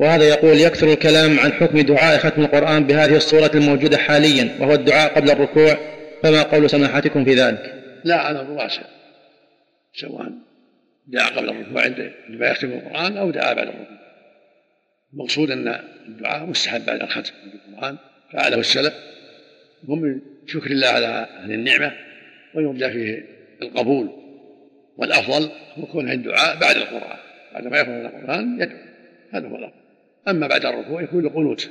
وهذا يقول يكثر الكلام عن حكم دعاء ختم القرآن بهذه الصورة الموجودة حاليا وهو الدعاء قبل الركوع فما قول سماحتكم في ذلك؟ لا على الواسع سواء دعا قبل الركوع عندما يختم القرآن أو دعا بعد الركوع. المقصود أن الدعاء مستحب بعد الختم القرآن. فعله السلف. هم من شكر الله على هذه النعمة ويرجى فيه القبول. والأفضل هو كون الدعاء بعد القرآن. بعد ما يخرج القرآن يدعو. هذا هو الأفضل. أما بعد الركوع يكون القنوت